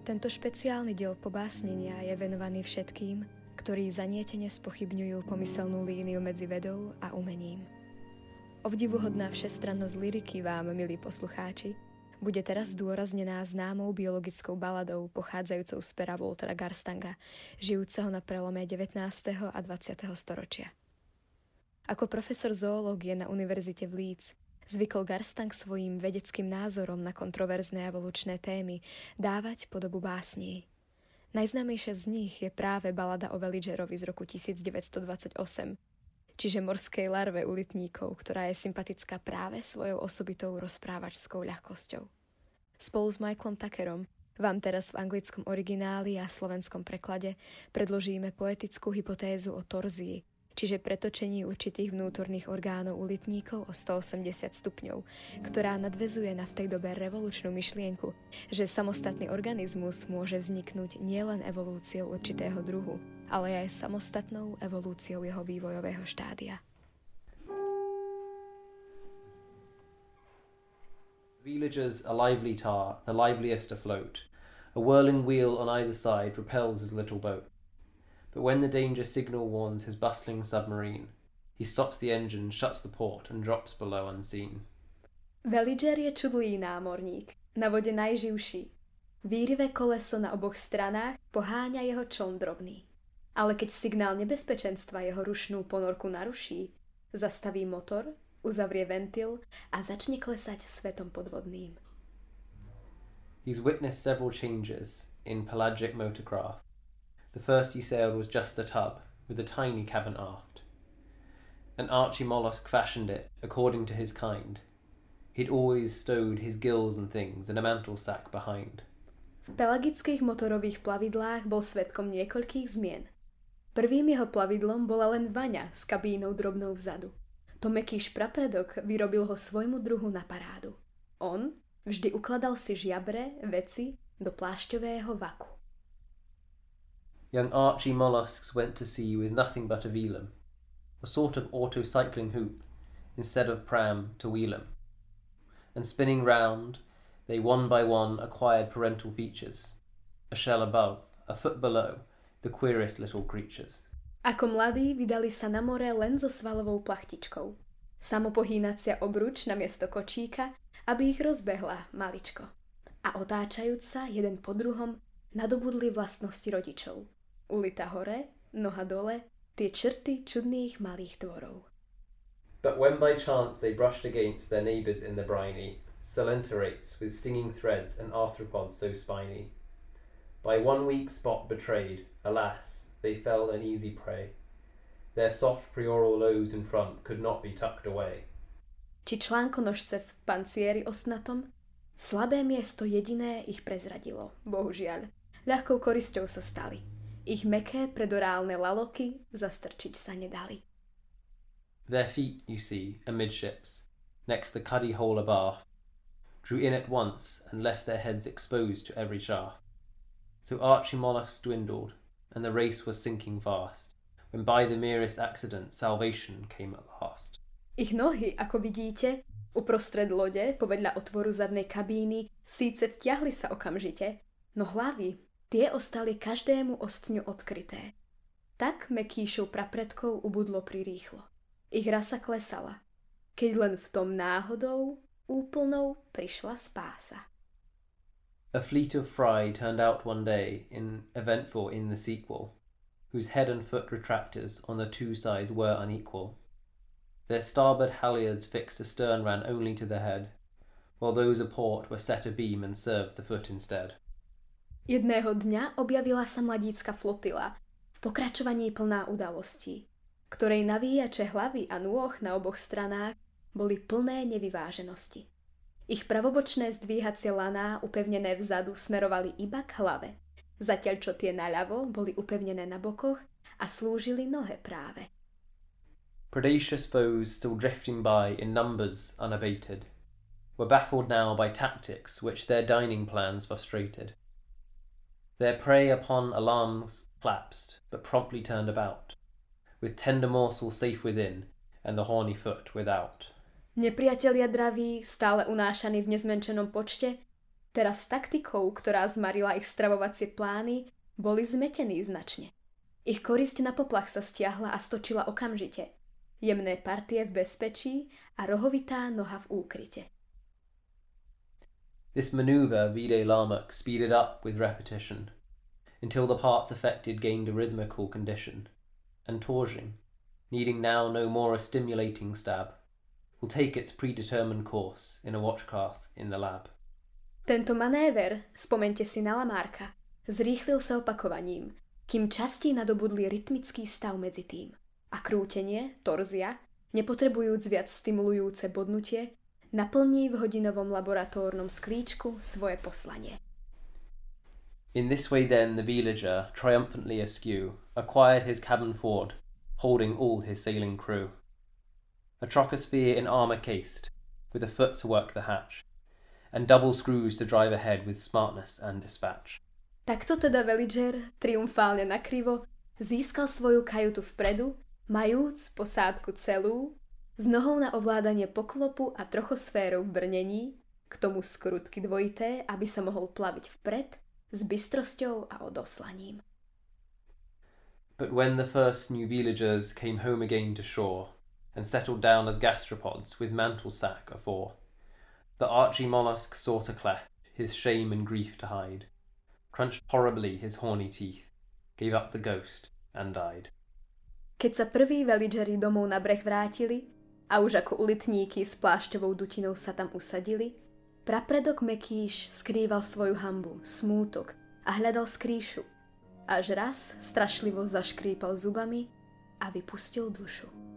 Tento špeciálny diel pobásnenia je venovaný všetkým, ktorí zanietene spochybňujú pomyselnú líniu medzi vedou a umením. Obdivuhodná všestrannosť liriky vám, milí poslucháči, bude teraz zdôraznená známou biologickou baladou pochádzajúcou z pera Waltera Garstanga, žijúceho na prelome 19. a 20. storočia. Ako profesor zoológie na univerzite v Leeds zvykol Garstang svojim vedeckým názorom na kontroverzné evolučné témy dávať podobu básní. Najznámejšia z nich je práve balada o Veligerovi z roku 1928, čiže morskej larve ulitníkov, ktorá je sympatická práve svojou osobitou rozprávačskou ľahkosťou. Spolu s Michaelom Tuckerom vám teraz v anglickom origináli a slovenskom preklade predložíme poetickú hypotézu o torzii, čiže pretočení určitých vnútorných orgánov ulitníkov o 180 stupňov, ktorá nadvezuje na v tej dobe revolučnú myšlienku, že samostatný organizmus môže vzniknúť nielen evolúciou určitého druhu, ale aj samostatnou evolúciou jeho vývojového štádia. Villagers a lively tar, the liveliest afloat. A whirling wheel on either side propels his little boat. But when the danger signal warns his bustling submarine, he stops the engine, shuts the port, and drops below unseen. Veliger je čudlý námorník, na vode najživší. Výrivé koleso na oboch stranách poháňa jeho čln drobný. Ale keď signál nebezpečenstva jeho rušnú ponorku naruší, zastaví motor, uzavrie ventil a začne klesať svetom podvodným. He's witnessed several changes in pelagic motorcraft, The first he sailed was just a tub, with a tiny cabin aft. An Archie mollusk fashioned it, according to his kind. He'd always stowed his gills and things in a mantle sack behind. V pelagických motorových plavidlách bol svetkom niekoľkých zmien. Prvým jeho plavidlom bola len vaňa s kabínou drobnou vzadu. To meký šprapredok vyrobil ho svojmu druhu na parádu. On vždy ukladal si žiabre, veci do plášťového vaku. Young Archie mollusks went to sea with nothing but a velum, a sort of auto-cycling hoop, instead of pram to wheel 'em. And spinning round, they one by one acquired parental features, a shell above, a foot below, the queerest little creatures. Ako mladí vydali sa na more len so svalovou plachtičkou. Samopohýnacia obruč na miesto kočíka, aby ich rozbehla maličko. A otáčajúc sa jeden po druhom, nadobudli vlastnosti rodičov. Ulita hore, noha dole, tie črty čudných malých tvorov. But when by chance they brushed against their neighbours in the briny, coelenterates with stinging threads and arthropods so spiny, by one weak spot betrayed, alas, they fell an easy prey. Their soft prioral lobes in front could not be tucked away. Či článkonožce v pancieri osnatom? Slabé miesto jediné ich prezradilo, bohužiaľ. Ľahkou korisťou sa stali. Ich meké predorálne laloky zastrčiť sa nedali. Their feet, you see, amidships, next the cuddy hole abaft, drew in at once and left their heads exposed to every shaft. So Archie mollusks dwindled, and the race was sinking fast, when by the merest accident salvation came at last. Ich nohy, ako vidíte, uprostred lode, povedľa otvoru zadnej kabíny, síce vtiahli sa okamžite, no hlavy Tie ostali každému ostňu odkryté. Tak mekýšou prapredkov ubudlo prirýchlo. Ich rasa klesala, keď len v tom náhodou úplnou prišla spása. A fleet of fry turned out one day in eventful in the sequel, whose head and foot retractors on the two sides were unequal. Their starboard halyards fixed astern ran only to the head, while those a port were set abeam and served the foot instead. Jedného dňa objavila sa mladícka flotila, v pokračovaní plná udalostí, ktorej navíjače hlavy a nôh na oboch stranách boli plné nevyváženosti. Ich pravobočné zdvíhacie laná upevnené vzadu smerovali iba k hlave, zatiaľ čo tie naľavo boli upevnené na bokoch a slúžili nohe práve. Predacious foes still drifting by in numbers unabated were baffled now by tactics which their dining plans frustrated. Their prey upon alarms collapsed, but promptly turned about, with tender morsel safe within, and the horny foot without. Nepriatelia draví, stále unášaní v nezmenšenom počte, Teraz taktikou, ktorá zmarila ich stravovacie plány, boli zmetení značne. Ich korisť na poplach sa stiahla a stočila okamžite. Jemné partie v bezpečí a rohovitá noha v úkryte. This maneuver Vide Lamuk speeded up with repetition until the parts affected gained a rhythmical condition, and Torjing, needing now no more a stimulating stab, will take its predetermined course in a watch watchcast in the lab. Tento manéver, spomente si na Lamárka, zrýchlil sa opakovaním, kým časti nadobudli rytmický stav medzi tým. A krútenie, torzia, nepotrebujúc viac stimulujúce bodnutie, naplní v hodinovom laboratórnom sklíčku svoje poslanie. In this way, then, the villager, triumphantly askew, acquired his cabin forward, holding all his sailing crew. A trochosphere in armour cased, with a foot to work the hatch, and double screws to drive ahead with smartness and dispatch. Takto teda Veliger, triumfálne nakrivo, získal svoju kajutu vpredu, majúc posádku celú, s nohou na ovládanie poklopu a trochosférou v brnení, k tomu skrutky dvojité, aby sa mohol plaviť vpred s bystrosťou a odoslaním. But when the first new villagers came home again to shore, and settled down as gastropods with mantle sack afore, the archy mollusk sought a cleft, his shame and grief to hide, crunched horribly his horny teeth, gave up the ghost, and died. Keď sa prví veligeri domov na breh vrátili a už ako ulitníky s plášťovou dutinou sa tam usadili, Prapredok Mekíš skrýval svoju hambu, smútok a hľadal skrýšu. Až raz strašlivo zaškrípal zubami a vypustil dušu.